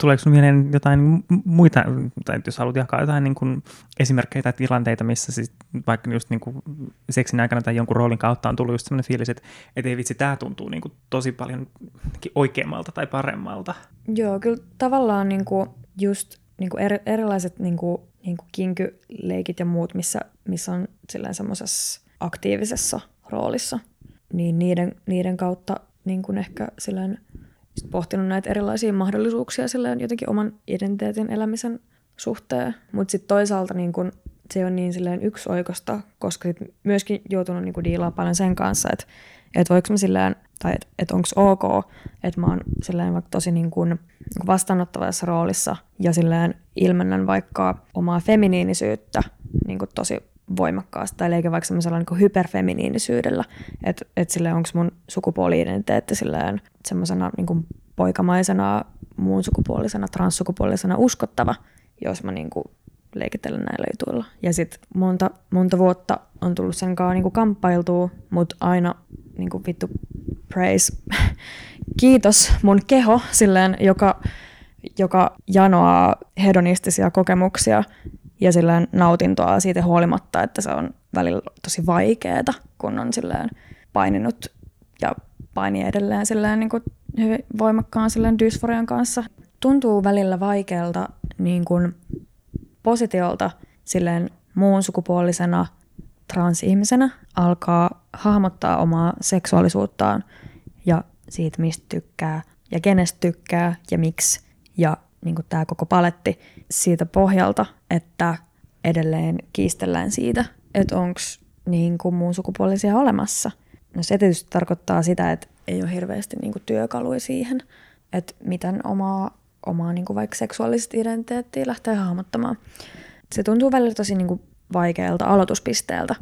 Tuleeko sinulle mieleen jotain muita, tai jos haluat jakaa jotain niin kuin esimerkkejä tai tilanteita, missä siis vaikka just niin kuin seksin aikana tai jonkun roolin kautta on tullut just sellainen fiilis, että, että ei vitsi, tämä tuntuu niin kuin tosi paljon oikeammalta tai paremmalta? Joo, kyllä tavallaan niin kuin just niin kuin eri, erilaiset niin kuin niin kuin kinkyleikit ja muut, missä, missä on semmoisessa aktiivisessa roolissa, niin niiden, niiden kautta niin kuin ehkä silleen pohtinut näitä erilaisia mahdollisuuksia silleen jotenkin oman identiteetin elämisen suhteen. Mutta sitten toisaalta niin kun, se on niin silleen yksioikosta, koska sit myöskin joutunut niin diilaa paljon sen kanssa, että et voiko mä silleen, tai että et onko ok, että mä oon silleen vaikka tosi niin kun, niin vastaanottavassa roolissa ja silleen ilmennän vaikka omaa feminiinisyyttä niin kuin tosi voimakkaasti tai leikä vaikka semmoisella niin hyperfeminiinisyydellä, että et silleen onko mun sukupuoli-identiteetti silleen semmoisena niin poikamaisena, muun sukupuolisena, transsukupuolisena uskottava, jos mä niin kuin leikitellen näillä jutuilla. Ja sitten monta, monta vuotta on tullut sen kanssa niin kamppailtua, mutta aina niin kuin vittu praise, [LAUGHS] kiitos mun keho, silleen, joka, joka janoaa hedonistisia kokemuksia ja silleen nautintoa siitä huolimatta, että se on välillä tosi vaikeaa, kun on silleen paininut ja paini edelleen silleen niin kuin hyvin voimakkaan silleen dysforian kanssa. Tuntuu välillä vaikealta niin kuin positiolta silleen muun sukupuolisena transihmisenä alkaa hahmottaa omaa seksuaalisuuttaan ja siitä, mistä tykkää ja kenestä tykkää ja miksi. Ja niin tämä koko paletti siitä pohjalta, että edelleen kiistellään siitä, että onko niin kuin muun sukupuolisia olemassa. No se tietysti tarkoittaa sitä, että ei ole hirveästi niin kuin työkaluja siihen, että miten omaa, omaa niin kuin vaikka seksuaalista identiteettiä lähtee hahmottamaan. Se tuntuu välillä tosi niin kuin vaikealta aloituspisteeltä,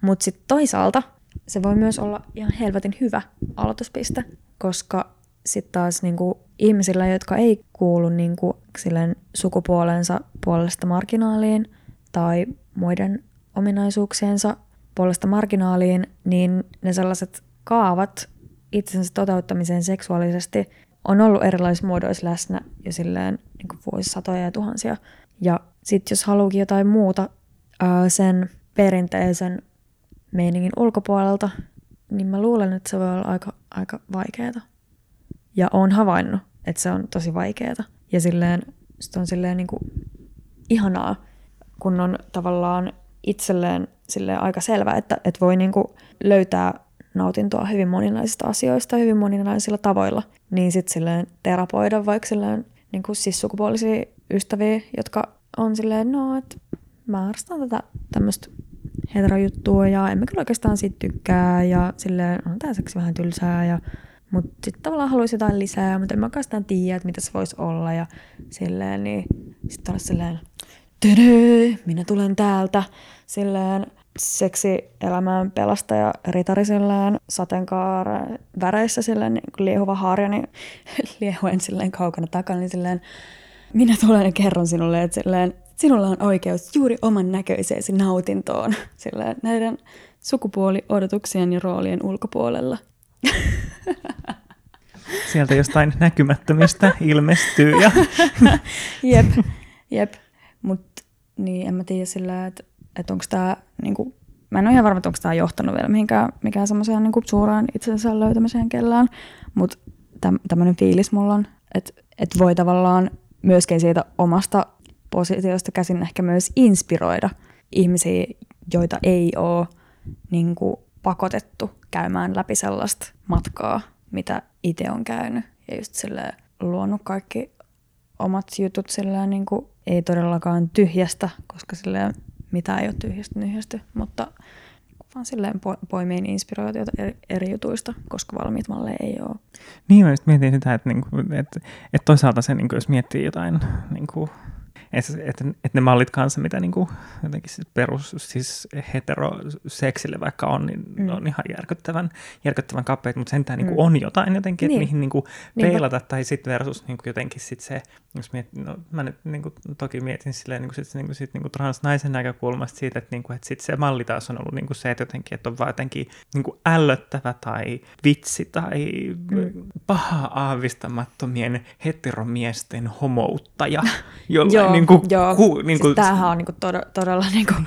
mutta sitten toisaalta se voi myös olla ihan helvetin hyvä aloituspiste, koska sitten taas niin kuin ihmisillä, jotka ei kuulu niin kuin silleen sukupuolensa puolesta marginaaliin tai muiden ominaisuuksiensa puolesta marginaaliin, niin ne sellaiset kaavat itsensä toteuttamiseen seksuaalisesti on ollut erilaisissa muodoissa läsnä jo silleen niin kuin vuosisatoja ja tuhansia. Ja sitten jos haluukin jotain muuta sen perinteisen meiningin ulkopuolelta, niin mä luulen, että se voi olla aika, aika vaikeaa. Ja oon havainnut, että se on tosi vaikeaa. Ja silleen, sit on silleen niin kuin ihanaa, kun on tavallaan itselleen silleen aika selvä, että, että voi niin kuin löytää nautintoa hyvin moninaisista asioista hyvin moninaisilla tavoilla, niin sitten silleen terapoida vaikka silleen niin kuin sissukupuolisia ystäviä, jotka on silleen, no, että mä harrastan tätä tämmöistä heterojuttua ja en mä kyllä oikeastaan siitä tykkää ja silleen on tää seksi vähän tylsää ja mutta sitten tavallaan haluaisi jotain lisää, mutta en mä oikeastaan tiedä, että mitä se voisi olla ja silleen, niin sitten olla silleen, Tödö, minä tulen täältä, silleen seksi-elämään pelastaja ritari silleen sateenkaara väreissä silleen niin liehuva harja, niin [LAUGHS] liehuen silleen kaukana takana, niin silleen minä tulen ja kerron sinulle, että silleen, sinulla on oikeus juuri oman näköiseesi nautintoon [LAUGHS] silleen, näiden sukupuoliodotuksien ja roolien ulkopuolella. [LAUGHS] Sieltä jostain näkymättömistä ilmestyy. Ja... [LAUGHS] jep, jep. Mutta niin, en mä tiedä sillä, että, että onko tämä, niinku, mä en ole ihan varma, että onko tämä johtanut vielä mihinkään, mikään semmoiseen niinku, suuraan itsensä löytämiseen kellään, mutta täm, tämmöinen fiilis mulla on, että, että voi tavallaan myöskin siitä omasta positiosta käsin ehkä myös inspiroida ihmisiä, joita ei ole niin kuin, pakotettu käymään läpi sellaista matkaa, mitä itse on käynyt. Ja just luonut kaikki omat jutut silleen, niin kuin, ei todellakaan tyhjästä, koska silleen, mitä ei ole tyhjästä nyhjästy, mutta vaan silleen poimiin inspiraatiota eri, eri jutuista, koska valmiit malleja ei ole. Niin, mä mietin sitä, että, niinku, että, että toisaalta se, niin kuin, jos miettii jotain niin kuin että et, et ne mallit kanssa, mitä niinku, jotenkin siis perus, siis heteroseksille vaikka on, niin mm. on ihan järkyttävän, järkyttävän kapeita, mutta sentään niinku mm. on jotain jotenkin, niin. että mihin niinku peilata, niin. tai sitten versus niinku jotenkin sit se, jos miet, no, mä nyt niinku, toki mietin silleen niinku sit, niinku, sit, niinku transnaisen näkökulmasta siitä, että, niinku, että sit se malli taas on ollut niinku se, että jotenkin, että on vaan jotenkin niinku ällöttävä tai vitsi tai mm. paha aavistamattomien heteromiesten homouttaja, [LAUGHS] jolla niin kuin, joo. Ku, niin kuin, siis tämähän on niin kuin todella, todella niin kuin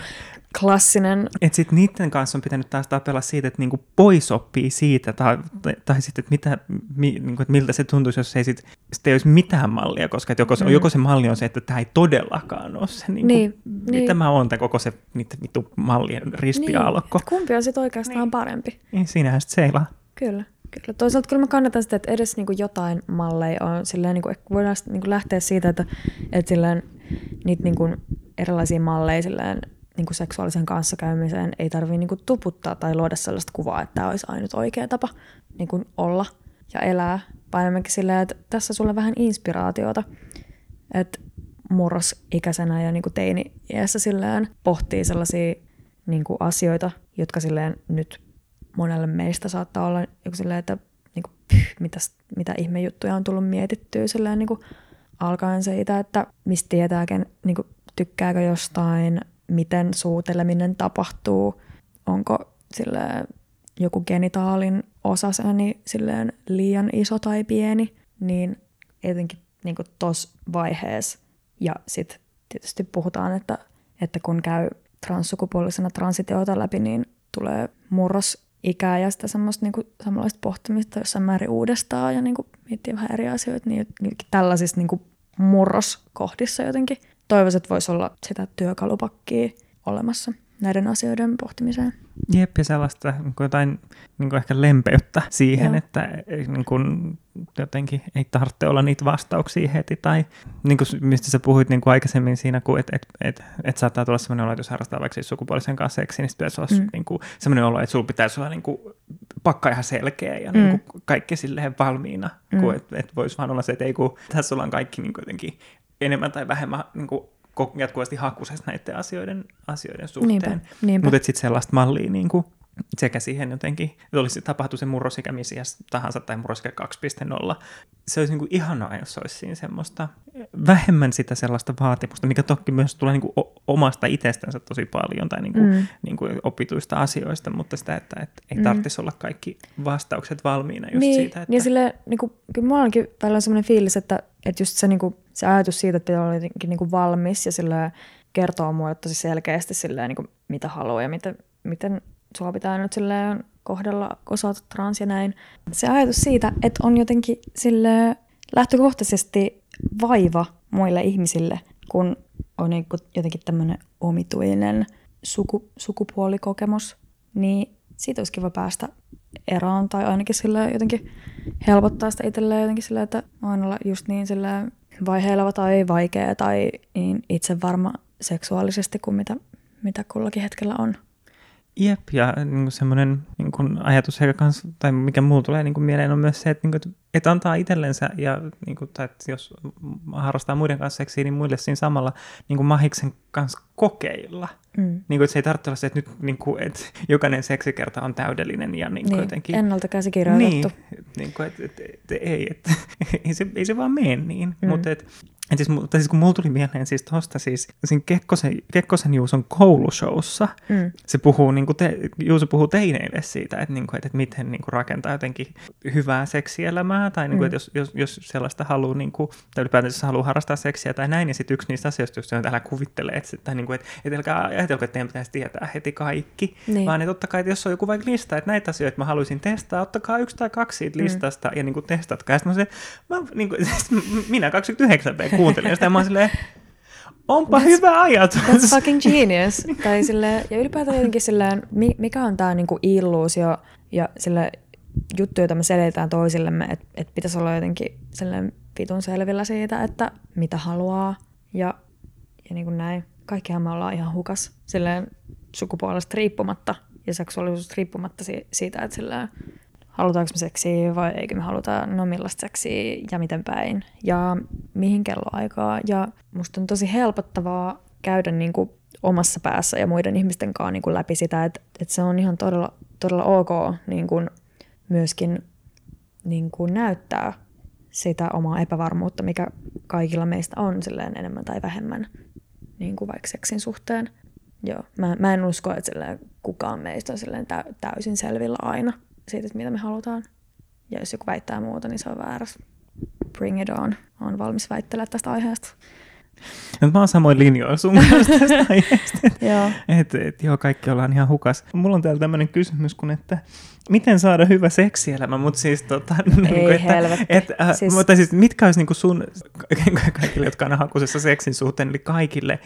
klassinen. Et sit niiden kanssa on pitänyt taas tapella siitä, että niinku pois oppii siitä, tai, tai, tai sitten, että, mitä, mi, niinku, että miltä se tuntuisi, jos ei sit, sit ei olisi mitään mallia, koska joko, mm. joko se malli on se, että tämä ei todellakaan ole se, niinku, niin, niin. tämä on tämä koko se niiden vittu mallien ristiaalokko. Niin, kumpi on sitten oikeastaan niin. parempi. Niin, siinähän sitten seilaa. Kyllä. Kyllä. Toisaalta kyllä mä kannatan sitä, että edes niin kuin jotain malleja on. Silleen, niin kuin, voidaan niin kuin lähteä siitä, että, että silleen, niitä niin kuin erilaisia malleja silleen, niin kuin seksuaalisen kanssakäymiseen ei tarvitse niin tuputtaa tai luoda sellaista kuvaa, että tämä olisi ainut oikea tapa niin kuin olla ja elää. Vaan silleen, että tässä sulle vähän inspiraatiota. Että murrosikäisenä ja niin kuin teini-iässä silleen pohtii sellaisia niin kuin asioita, jotka silleen nyt monelle meistä saattaa olla joku silleen, että niin kuin, pyh, mitäs, mitä ihmejuttuja on tullut mietittyä silleen, niin kuin, alkaen siitä, että mistä tietääkin, niin kuin, tykkääkö jostain, miten suuteleminen tapahtuu, onko silleen, joku genitaalin osaseni silleen liian iso tai pieni, niin etenkin niin tuossa vaiheessa. Ja sitten tietysti puhutaan, että, että kun käy transsukupuolisena transitiota läpi, niin tulee murros ikää ja sitä semmoista niinku, samanlaista pohtimista jossain määrin uudestaan ja niinku, miettiä vähän eri asioita, niin tällaisissa niinku, murroskohdissa jotenkin. Toivoisin, että voisi olla sitä työkalupakkia olemassa näiden asioiden pohtimiseen. Jep, ja sellaista niin kuin jotain niin kuin ehkä lempeyttä siihen, Joo. että niin kuin, jotenkin ei tarvitse olla niitä vastauksia heti. Tai niin kuin, mistä sä puhuit niin kuin aikaisemmin siinä, kun et, et, et, et saattaa tulla sellainen olo, että jos harrastaa vaikka siis sukupuolisen kanssa seksiä, niin sitten pitäisi olla Mm. niin kuin, sellainen olo, että sulla pitäisi olla niin kuin, pakka ihan selkeä ja Mm. niin kuin, kaikki silleen valmiina. Mm. Kun, että et voisi vaan olla se, että ei kun tässä ollaan kaikki niin kuin, jotenkin enemmän tai vähemmän niin kuin, jatkuvasti hakusessa näiden asioiden, asioiden suhteen. Mutta sitten sellaista mallia niin kuin, sekä siihen jotenkin, että olisi tapahtu se murrosikä missä iässä tahansa tai murrosikä 2.0. Se olisi niin kuin ihanaa, jos olisi siinä semmoista vähemmän sitä sellaista vaatimusta, mikä toki myös tulee niin kuin omasta itsestänsä tosi paljon tai niin kuin, Mm. niin kuin opituista asioista, mutta sitä, että, että ei Mm. tarvitsisi olla kaikki vastaukset valmiina just niin, siitä, että niin sille, niin kuin, kyllä mulla onkin välillä sellainen fiilis, että, että just se, niin kuin, se ajatus siitä, että pitää olla jotenkin niin kuin valmis ja sille kertoo mulle tosi selkeästi silleen, niin kuin, mitä haluaa ja miten, miten sua pitää nyt silleen kohdella, kun sä trans ja näin. Se ajatus siitä, että on jotenkin sille lähtökohtaisesti vaiva muille ihmisille, kun on niin kuin jotenkin tämmöinen omituinen suku, sukupuolikokemus, niin siitä olisi kiva päästä eroon tai ainakin sille jotenkin helpottaa sitä itselleen jotenkin sillä, että on olla just niin sillä vaiheileva tai vaikea tai niin itsevarma seksuaalisesti kuin mitä, mitä kullakin hetkellä on. Jep, ja niin semmoinen niin ajatus ehkä kans, tai mikä mulla tulee niin mieleen on myös se, että, niin kuin, että antaa itsellensä, ja niin kuin, tai että jos harrastaa muiden kanssa seksiä, niin muille siinä samalla niin kuin mahiksen kanssa kokeilla. Mm. Niin kuin, että se ei tarvitse olla se, että, nyt, niin kuin, että jokainen seksikerta on täydellinen ja niin kuin Niin, jotenkin... ennalta käsikirjoitettu. Niin, niin kuin, että, että, että, ei, että, [LAUGHS] ei, se, ei se vaan mene niin. Mm. Mutta et, et siis, mutta siis kun mulla tuli mieleen siis tosta siis, siinä Kekkosen, Kekkosen Juuson koulushowssa, Mm. se puhuu, niin kuin te, Juuso puhuu teineille siitä, että, niin kuin, että, että miten niin kuin rakentaa jotenkin hyvää seksielämää, tai niin kuin, Mm. että jos, jos, jos sellaista haluaa, niin kuin, tai ylipäätään jos haluaa harrastaa seksiä tai näin, niin sitten yksi niistä asioista, jos älä kuvittele, että, että, niin kuin, että, että älkää ajatelko, että teidän pitäisi tietää heti kaikki, Niin. vaan että totta kai, että jos on joku vaikka lista, että näitä asioita mä haluaisin testaa, ottakaa yksi tai kaksi siitä Mm. listasta ja niin kuin testatkaa. Ja sitten mä, se, mä, [LAUGHS] niin kuin, minä 29 kuuntelin sitä ja mä oon silleen, onpa That's- hyvä ajatus. That's fucking genius. tai sille, ja ylipäätään jotenkin silleen, mi- mikä on tämä niinku illuusio ja sille juttu, jota me selitetään toisillemme, että et pitäisi olla jotenkin silleen vitun selvillä siitä, että mitä haluaa ja, ja niin kuin näin. Kaikkihan me ollaan ihan hukas silleen sukupuolesta riippumatta ja seksuaalisuudesta riippumatta si- siitä, että silleen, halutaanko me seksiä vai eikö me haluta, no millaista seksiä ja miten päin ja mihin kelloaikaa. Ja musta on tosi helpottavaa käydä niin kuin omassa päässä ja muiden ihmisten kanssa niin kuin läpi sitä, että, että se on ihan todella, todella ok niin kuin myöskin niin kuin näyttää sitä omaa epävarmuutta, mikä kaikilla meistä on silleen enemmän tai vähemmän niin kuin vaikka seksin suhteen. Joo, mä, mä en usko, että kukaan meistä on silleen tä, täysin selvillä aina siitä, että mitä me halutaan. Ja jos joku väittää muuta, niin se on väärässä. Bring it on. Olen valmis väittelemään tästä aiheesta. Nyt mä oon samoin linjoilla sun [LAUGHS] kanssa tästä aiheesta. Että et, joo, kaikki ollaan ihan hukas. Mulla on täällä tämmöinen kysymys, kun että miten saada hyvä seksielämä, mutta siis tota... niinku, että, helvetti. et, äh, Siis-. Mutta siis mitkä olisi niinku sun, [LAUGHS] kaikille, jotka on hakusessa seksin suhteen, eli kaikille,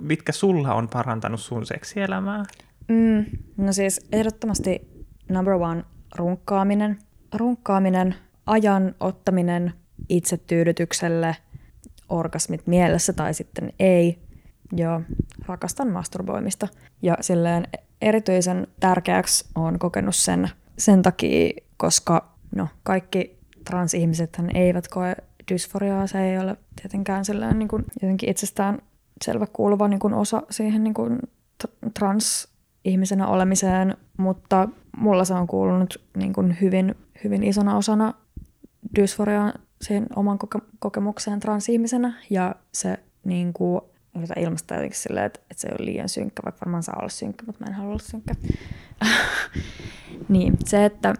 mitkä sulla on parantanut sun seksielämää? Mm, no siis ehdottomasti number one, runkkaaminen. Runkkaaminen, ajan ottaminen itsetyydytykselle, orgasmit mielessä tai sitten ei. Joo, rakastan masturboimista. Ja silleen erityisen tärkeäksi on kokenut sen, sen takia, koska no, kaikki transihmiset eivät koe dysforiaa. Se ei ole tietenkään silleen, niin kuin, jotenkin itsestään selvä kuuluva niin kuin osa siihen niin kuin trans-ihmisenä olemiseen, mutta mulla se on kuulunut niin kuin hyvin, hyvin isona osana dysforiaan siihen oman koke- kokemukseen transihmisenä ja se niin kuin, yritän ilmaista jotenkin silleen, että, että se ole liian synkkä, vaikka varmaan saa olla synkkä, mutta mä en halua olla synkkä. [LAUGHS] niin, se, että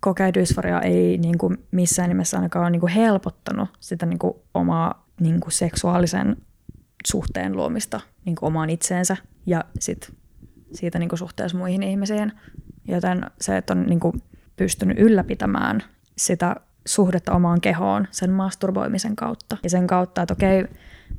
kokee dysforia ei niin kuin missään nimessä ainakaan ole niin kuin helpottanut sitä niin kuin omaa niin kuin seksuaalisen suhteen luomista niin kuin omaan itseensä ja sit siitä niin kuin suhteessa muihin ihmisiin. Joten se, että on niin kuin pystynyt ylläpitämään sitä suhdetta omaan kehoon sen masturboimisen kautta. Ja sen kautta, että okei,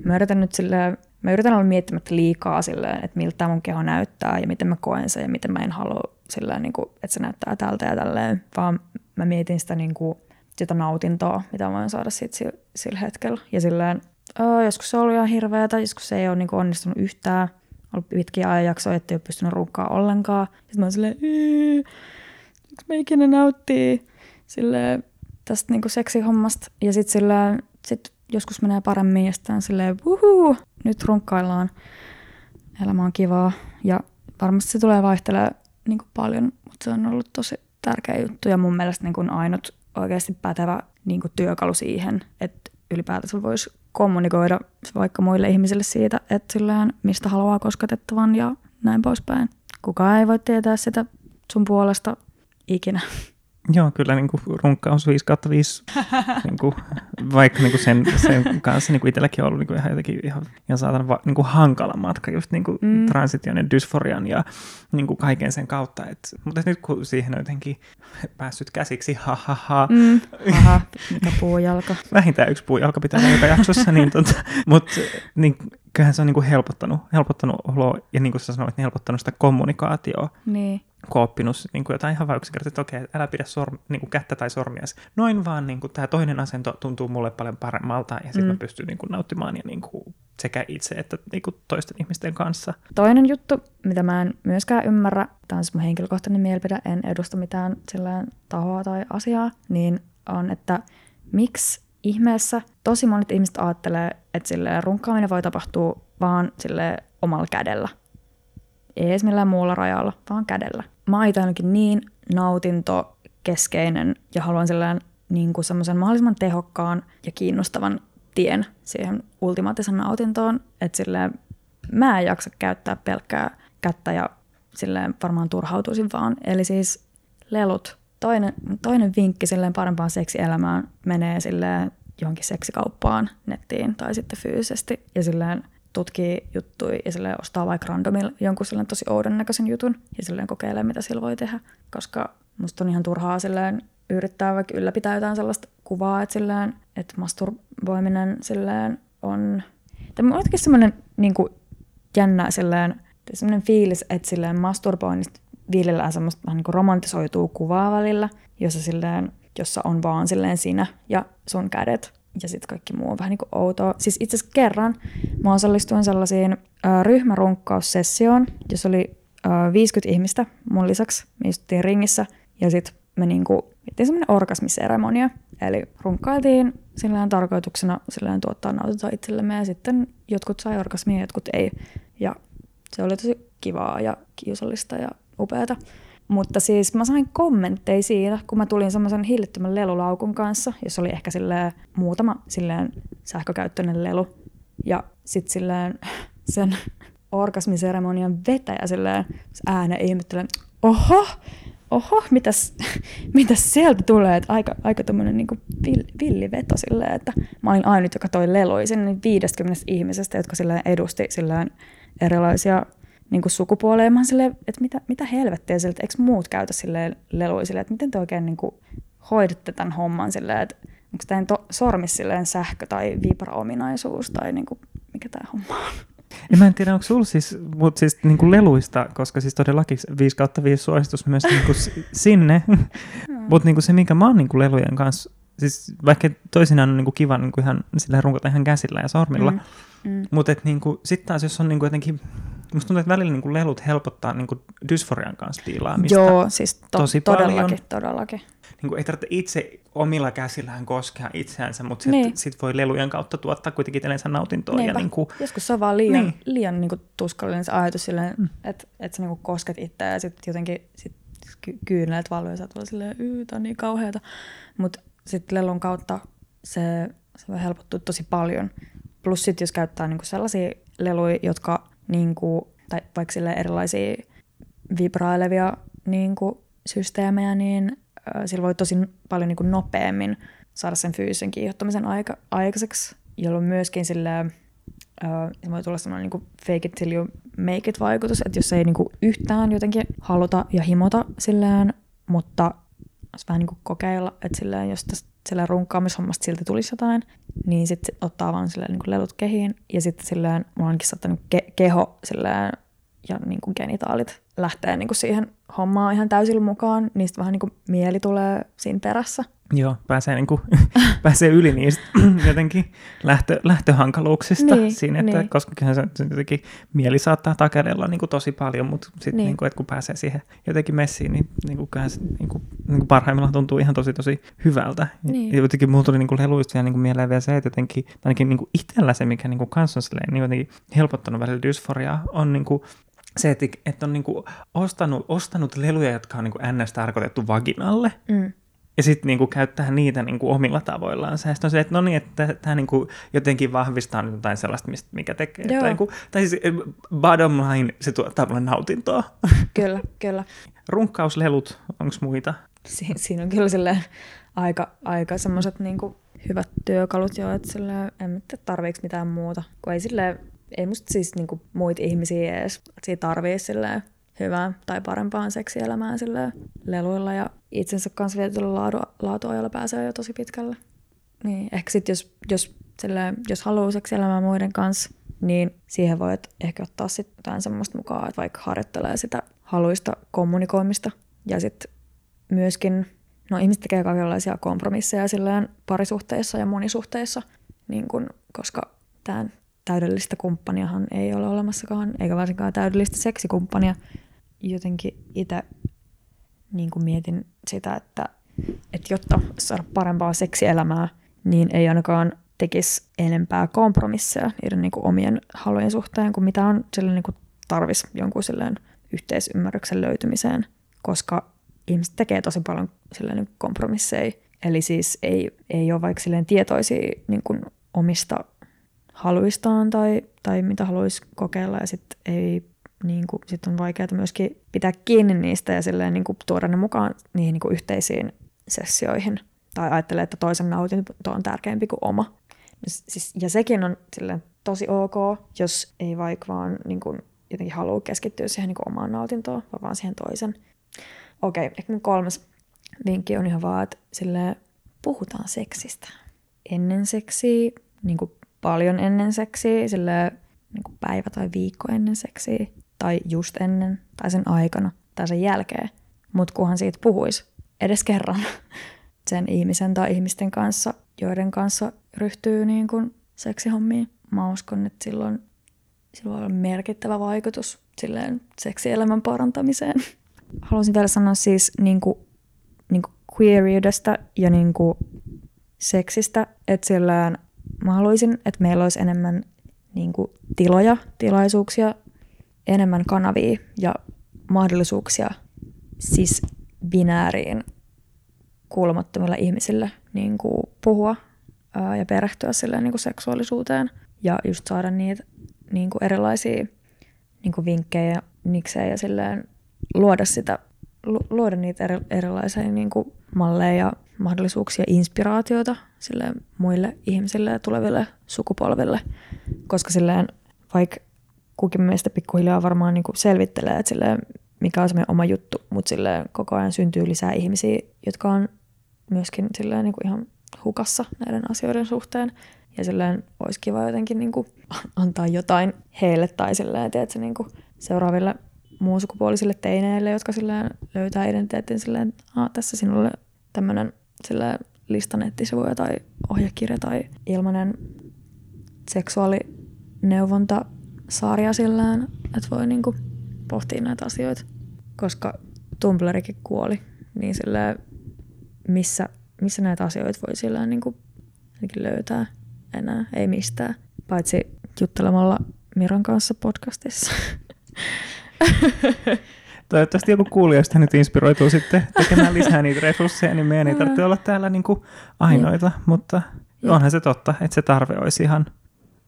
mä yritän nyt sille mä yritän olla miettimättä liikaa silleen, että miltä mun keho näyttää ja miten mä koen sen ja miten mä en halua silleen, niin kuin, että se näyttää tältä ja tälleen, vaan mä mietin sitä, niin kuin, sitä nautintoa, mitä voin saada siitä sillä, hetkellä. Ja silleen, joskus se on ollut ihan hirveätä, joskus se ei ole niin kuin onnistunut yhtään, ollut pitkiä ajanjaksoja, ettei ole pystynyt runkkaa ollenkaan. Sitten mä oon silleen, miksi mä ikinä nauttii silleen, tästä niinku seksihommasta. Ja sitten silleen, sit joskus menee paremmin ja sitten silleen, wuhuu, nyt runkkaillaan. Elämä on kivaa ja varmasti se tulee vaihtelee niin paljon, mutta se on ollut tosi tärkeä juttu ja mun mielestä niin kuin ainut oikeasti pätevä niin työkalu siihen, että ylipäätänsä voisi kommunikoida vaikka muille ihmisille siitä, että silleen, mistä haluaa kosketettavan ja näin poispäin. Kukaan ei voi tietää sitä sun puolesta ikinä. Joo, kyllä niin kuin runkkaus 5 kautta 5, niin kuin, vaikka niin kuin sen, sen kanssa niin kuin itselläkin on ollut niin kuin ihan jotenkin ihan, ihan saatan va, niin kuin hankala matka just niin kuin mm. transition ja dysforian ja niin kuin kaiken sen kautta. Et, mutta nyt kun siihen on jotenkin päässyt käsiksi, ha ha ha. Mm. Aha, mikä puujalka. [LAUGHS] Vähintään yksi puujalka pitää olla joka jaksossa, niin tota, mutta niin, kyllähän se on niin kuin helpottanut, helpottanut oloa ja niin kuin sä sanoit, niin helpottanut sitä kommunikaatioa. Niin kun oppinut niin kuin jotain ihan vaan yksinkertaisesti, että okei, älä pidä sorm, niin kuin kättä tai sormia. Noin vaan niin kuin, tämä toinen asento tuntuu mulle paljon paremmalta ja sitten mm. mä pystyn niin kuin, nauttimaan ja niin kuin, sekä itse että niin kuin, toisten ihmisten kanssa. Toinen juttu, mitä mä en myöskään ymmärrä, tämä on siis mun henkilökohtainen mielipide, en edusta mitään sillään tahoa tai asiaa, niin on, että miksi ihmeessä tosi monet ihmiset ajattelee, että silleen runkkaaminen voi tapahtua vaan sille omalla kädellä. Ei edes millään muulla rajalla, vaan kädellä mä oon ainakin niin nautintokeskeinen ja haluan sellainen niin kuin semmoisen mahdollisimman tehokkaan ja kiinnostavan tien siihen ultimaattisen nautintoon, että silleen mä en jaksa käyttää pelkkää kättä ja silleen varmaan turhautuisin vaan. Eli siis lelut. Toinen, toinen vinkki silleen parempaan seksielämään menee silleen johonkin seksikauppaan nettiin tai sitten fyysisesti ja silleen tutkii juttuja ja silleen ostaa vaikka randomilla jonkun silleen tosi oudon näköisen jutun ja silleen kokeilee, mitä sillä voi tehdä. Koska musta on ihan turhaa silleen yrittää vaikka ylläpitää jotain sellaista kuvaa, että, silleen, että masturboiminen silleen on... Tämä on jotenkin semmoinen niin kuin, jännä silleen, semmoinen fiilis, että silleen masturboinnista viljellään semmoista vähän niin kuin romantisoituu kuvaa välillä, jossa, silleen, jossa on vaan silleen sinä ja sun kädet ja sitten kaikki muu on vähän niin outoa. Siis itse asiassa kerran mä osallistuin sellaisiin äh, ryhmärunkkaussessioon, jossa oli äh, 50 ihmistä mun lisäksi. Me istuttiin ringissä ja sitten me niinku, tehtiin semmoinen orgasmiseremonia. Eli runkkailtiin sillä tarkoituksena sillä tuottaa nautintoa itsellemme ja sitten jotkut sai orgasmia jotkut ei. Ja se oli tosi kivaa ja kiusallista ja upeata. Mutta siis mä sain kommentteja siitä, kun mä tulin semmoisen hillittömän lelulaukun kanssa, jossa oli ehkä silleen muutama silleen sähkökäyttöinen lelu. Ja sitten silleen sen orgasmiseremonian vetäjä silleen ääne ihmettelee, oho, oho, mitäs, mitäs sieltä tulee, että aika, aika tämmöinen niin villi veto silleen, että mä olin ainut, joka toi leluja sinne 50 ihmisestä, jotka silleen edusti silleen erilaisia niin kuin sukupuoleen. Mä silleen, että mitä, mitä helvettiä sieltä, eikö muut käytä silleen leluja silleen, että miten te oikein niin kuin hoidatte tämän homman silleen, että onko tämä to- sormis silleen sähkö- tai vibra-ominaisuus tai niin kuin, mikä tämä homma on. Ja mä en tiedä, onko sulla siis, mutta siis niin kuin leluista, koska siis todellakin 5 kautta 5 suositus myös niin kuin sinne. Mm. mutta niin kuin se, mikä mä oon niin kuin lelujen kanssa, siis vaikka toisinaan on niin kuin kiva niin kuin ihan, sillä runkota ihan käsillä ja sormilla, mm. mm. mutta niin sitten taas jos on niin kuin jotenkin Musta tuntuu, että välillä niin kuin lelut helpottaa niin kuin dysforian kanssa piilaamista. Joo, siis to- tosi todellakin, paljon. todellakin. Niin kuin ei tarvitse itse omilla käsillään koskea itseänsä, mutta sitten niin. sit voi lelujen kautta tuottaa kuitenkin itsellensä nautintoa. Ja niin kuin... Joskus se on vaan liian, niin. liian niin kuin tuskallinen se ajatus silleen, mm. että, että sä niin kuin kosket itseä ja sitten jotenkin sit ky- kyyneleet valuu ja sä oot silleen, yy, tää on niin kauheata. Mutta sitten lelun kautta se, se voi helpottua tosi paljon. Plus sitten jos käyttää niinku sellaisia leluja, jotka niin kuin, tai vaikka erilaisia vibrailevia niin kuin, systeemejä, niin äh, sillä voi tosi paljon niin kuin, nopeammin saada sen fyysisen kiihottamisen aika, aikaiseksi, jolloin myöskin sille äh, voi tulla sellainen niin fake it till you make it vaikutus, että jos ei niin kuin, yhtään jotenkin haluta ja himota sillään, mutta vähän niin kuin kokeilla, että silleen, jos tästä runkkaamishommasta siltä tulisi jotain, niin sitten ottaa vaan silleen niin kuin lelut kehiin. Ja sitten silleen, mulla onkin saattanut ke- keho silleen, ja niin kuin genitaalit lähtee niin kuin siihen hommaan ihan täysillä mukaan, niistä vähän niin kuin mieli tulee siinä perässä. Joo, pääsee, niin kuin, [LAUGHS] pääsee yli niistä [CLEARS THROAT] jotenkin lähtö, lähtöhankaluuksista Niin, siinä, että, niin. koska kyllähän se, se jotenkin mieli saattaa takerella niin kuin tosi paljon, mutta sitten Niin. niin. että kun pääsee siihen jotenkin messiin, niin, niin kuin, kyllähän se niin kuin, niin kuin parhaimmillaan tuntuu ihan tosi tosi hyvältä. Niin. Ja jotenkin mulla tuli niin kuin leluista vielä niin kuin mieleen vielä se, että jotenkin, ainakin niin kuin itsellä se, mikä niin kuin kanssa on silleen, niin jotenkin helpottanut välillä dysforiaa, on niin kuin, se, että, että on niin kuin ostanut, ostanut leluja, jotka on niin kuin ns. tarkoitettu vaginalle, Mm. ja sitten niinku käyttää niitä niinku omilla tavoillaan. Se on se, että no niin, että tämä niinku jotenkin vahvistaa jotain sellaista, mistä, mikä tekee. Joo. Tai, niinku, tai siis eh, bottom line, se tuottaa mulle nautintoa. [LAUGHS] Kyllä, kyllä. Runkkauslelut, onko muita? Si- siinä on kyllä silleen aika, aika semmoiset niinku hyvät työkalut jo, että silleen, en tarviiko mitään muuta. Kun ei silleen, ei musta siis niinku muita ihmisiä edes, siinä tarvii silleen hyvää tai parempaan seksielämään silleen leluilla ja itsensä kanssa vietetyllä laadu, laatuajalla pääsee jo tosi pitkälle. Niin, ehkä sitten jos, jos, silleen, jos haluaa seksielämää muiden kanssa, niin siihen voit ehkä ottaa sitten jotain semmoista mukaan, että vaikka harjoittelee sitä haluista kommunikoimista ja sitten myöskin, no ihmiset tekee kaikenlaisia kompromisseja silleen parisuhteissa ja monisuhteissa, niin kun, koska tämän täydellistä kumppaniahan ei ole olemassakaan, eikä varsinkaan täydellistä seksikumppania. Jotenkin itse niin kuin mietin sitä, että, että jotta saada parempaa seksielämää, niin ei ainakaan tekisi enempää kompromisseja niiden niin kuin omien halujen suhteen, kuin mitä on niin kuin tarvis jonkun silleen yhteisymmärryksen löytymiseen, koska ihmiset tekee tosi paljon silleen niin kompromisseja. Eli siis ei, ei ole vaikka silleen tietoisia niin kuin omista haluistaan tai, tai mitä haluaisi kokeilla ja sitten ei niin kuin, sit on vaikeaa myöskin pitää kiinni niistä ja silleen, niin kuin, tuoda ne mukaan niihin niin kuin, yhteisiin sessioihin. Tai ajattelee, että toisen nautinto on tärkeämpi kuin oma. Siis, ja sekin on silleen, tosi ok, jos ei vaikka vaan niin kuin, jotenkin halua keskittyä siihen niin kuin, omaan nautintoon, vaan vaan siihen toisen. Okei, ehkä mun kolmas vinkki on ihan vaan, että silleen, puhutaan seksistä. Ennen seksiä, niin kuin paljon ennen seksiä, silleen, niin kuin päivä tai viikko ennen seksiä, tai just ennen, tai sen aikana, tai sen jälkeen. Mutta kunhan siitä puhuisi edes kerran [LAUGHS] sen ihmisen tai ihmisten kanssa, joiden kanssa ryhtyy niin kuin seksihommiin. Mä uskon, että silloin, silloin on merkittävä vaikutus silleen seksielämän parantamiseen. [LAUGHS] Haluaisin vielä sanoa siis niin kuin, niin kuin queeriydestä ja niin kuin seksistä, että sillään mä haluaisin, että meillä olisi enemmän niin kuin tiloja, tilaisuuksia, enemmän kanavia ja mahdollisuuksia siis binääriin kuulumattomilla ihmisillä niin kuin puhua ää, ja perehtyä silleen, niin kuin seksuaalisuuteen ja just saada niitä niin kuin erilaisia niin kuin vinkkejä, niksejä ja silleen luoda sitä, lu- luoda niitä eri, erilaisia niin kuin malleja ja mahdollisuuksia, inspiraatioita silleen muille ihmisille ja tuleville sukupolville. Koska silleen, vaikka kukin meistä pikkuhiljaa varmaan niin kuin selvittelee, että silleen, mikä on se meidän oma juttu, mutta silleen koko ajan syntyy lisää ihmisiä, jotka on myöskin silleen niin kuin ihan hukassa näiden asioiden suhteen. Ja silleen olisi kiva jotenkin niin kuin [LAUGHS] antaa jotain heille tai silleen, tiedätkö, niin kuin seuraaville muunsukupuolisille teineille, jotka silleen löytää identiteetin silleen, tässä sinulle tämmöinen silleen lista nettisivuja tai ohjekirja tai ilmainen seksuaalineuvontosarja sillään, että voi niinku pohtia näitä asioita. Koska Tumblrikin kuoli, niin silleen, missä, missä näitä asioita voi sillään niinku löytää enää, ei mistään. Paitsi juttelemalla Miran kanssa podcastissa. [LAUGHS] Toivottavasti joku kuulijoista nyt inspiroituu sitten tekemään lisää niitä resursseja, niin meidän ei tarvitse olla täällä niin kuin ainoita, mutta Jep. onhan se totta, että se tarve olisi ihan,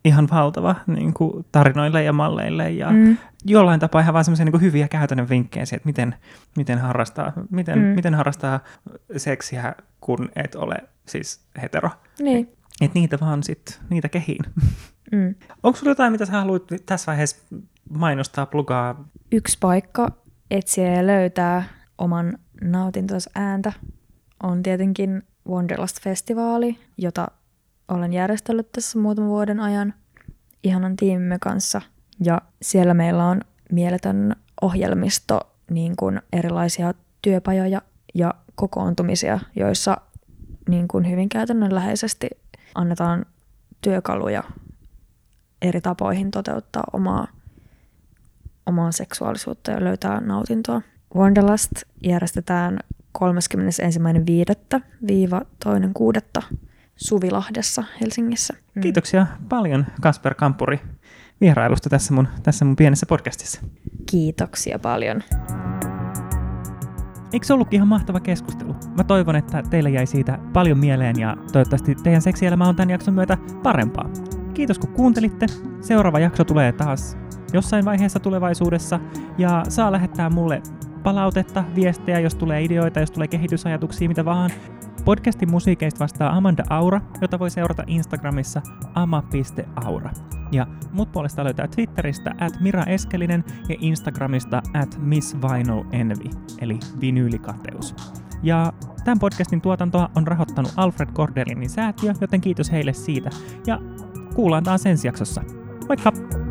ihan valtava niin kuin tarinoille ja malleille ja Mm. jollain tapaa ihan vaan semmoisia niin hyviä käytännön vinkkejä siihen, että miten, miten, harrastaa, miten, Mm. miten harrastaa seksiä, kun et ole siis hetero. Niin. Että niitä vaan sit, niitä kehiin. Mm. Onko sulla jotain, mitä sä haluat tässä vaiheessa mainostaa, plugaa? Yksi paikka etsiä ja löytää oman nautintonsa ääntä on tietenkin Wanderlust-festivaali, jota olen järjestellyt tässä muutaman vuoden ajan ihanan tiimimme kanssa. Ja siellä meillä on mieletön ohjelmisto, niin kuin erilaisia työpajoja ja kokoontumisia, joissa niin kuin hyvin käytännönläheisesti annetaan työkaluja eri tapoihin toteuttaa omaa, omaa seksuaalisuutta ja löytää nautintoa. Wanderlust järjestetään 31.5.-2.6. Suvilahdessa Helsingissä. Mm. Kiitoksia paljon Kasper Kampuri vierailusta tässä mun, tässä mun pienessä podcastissa. Kiitoksia paljon. Eikö se ollutkin ihan mahtava keskustelu? Mä toivon, että teille jäi siitä paljon mieleen ja toivottavasti teidän seksielämä on tämän jakson myötä parempaa. Kiitos kun kuuntelitte. Seuraava jakso tulee taas jossain vaiheessa tulevaisuudessa ja saa lähettää mulle palautetta, viestejä, jos tulee ideoita, jos tulee kehitysajatuksia, mitä vaan. Podcastin musiikeista vastaa Amanda Aura, jota voi seurata Instagramissa ama.aura. Ja mut puolesta löytää Twitteristä at Mira Eskelinen ja Instagramista at Miss Vinyl Envy, eli vinyylikateus. Ja tämän podcastin tuotantoa on rahoittanut Alfred Kordelinin säätiö, joten kiitos heille siitä. Ja kuullaan taas ensi jaksossa. Moikka!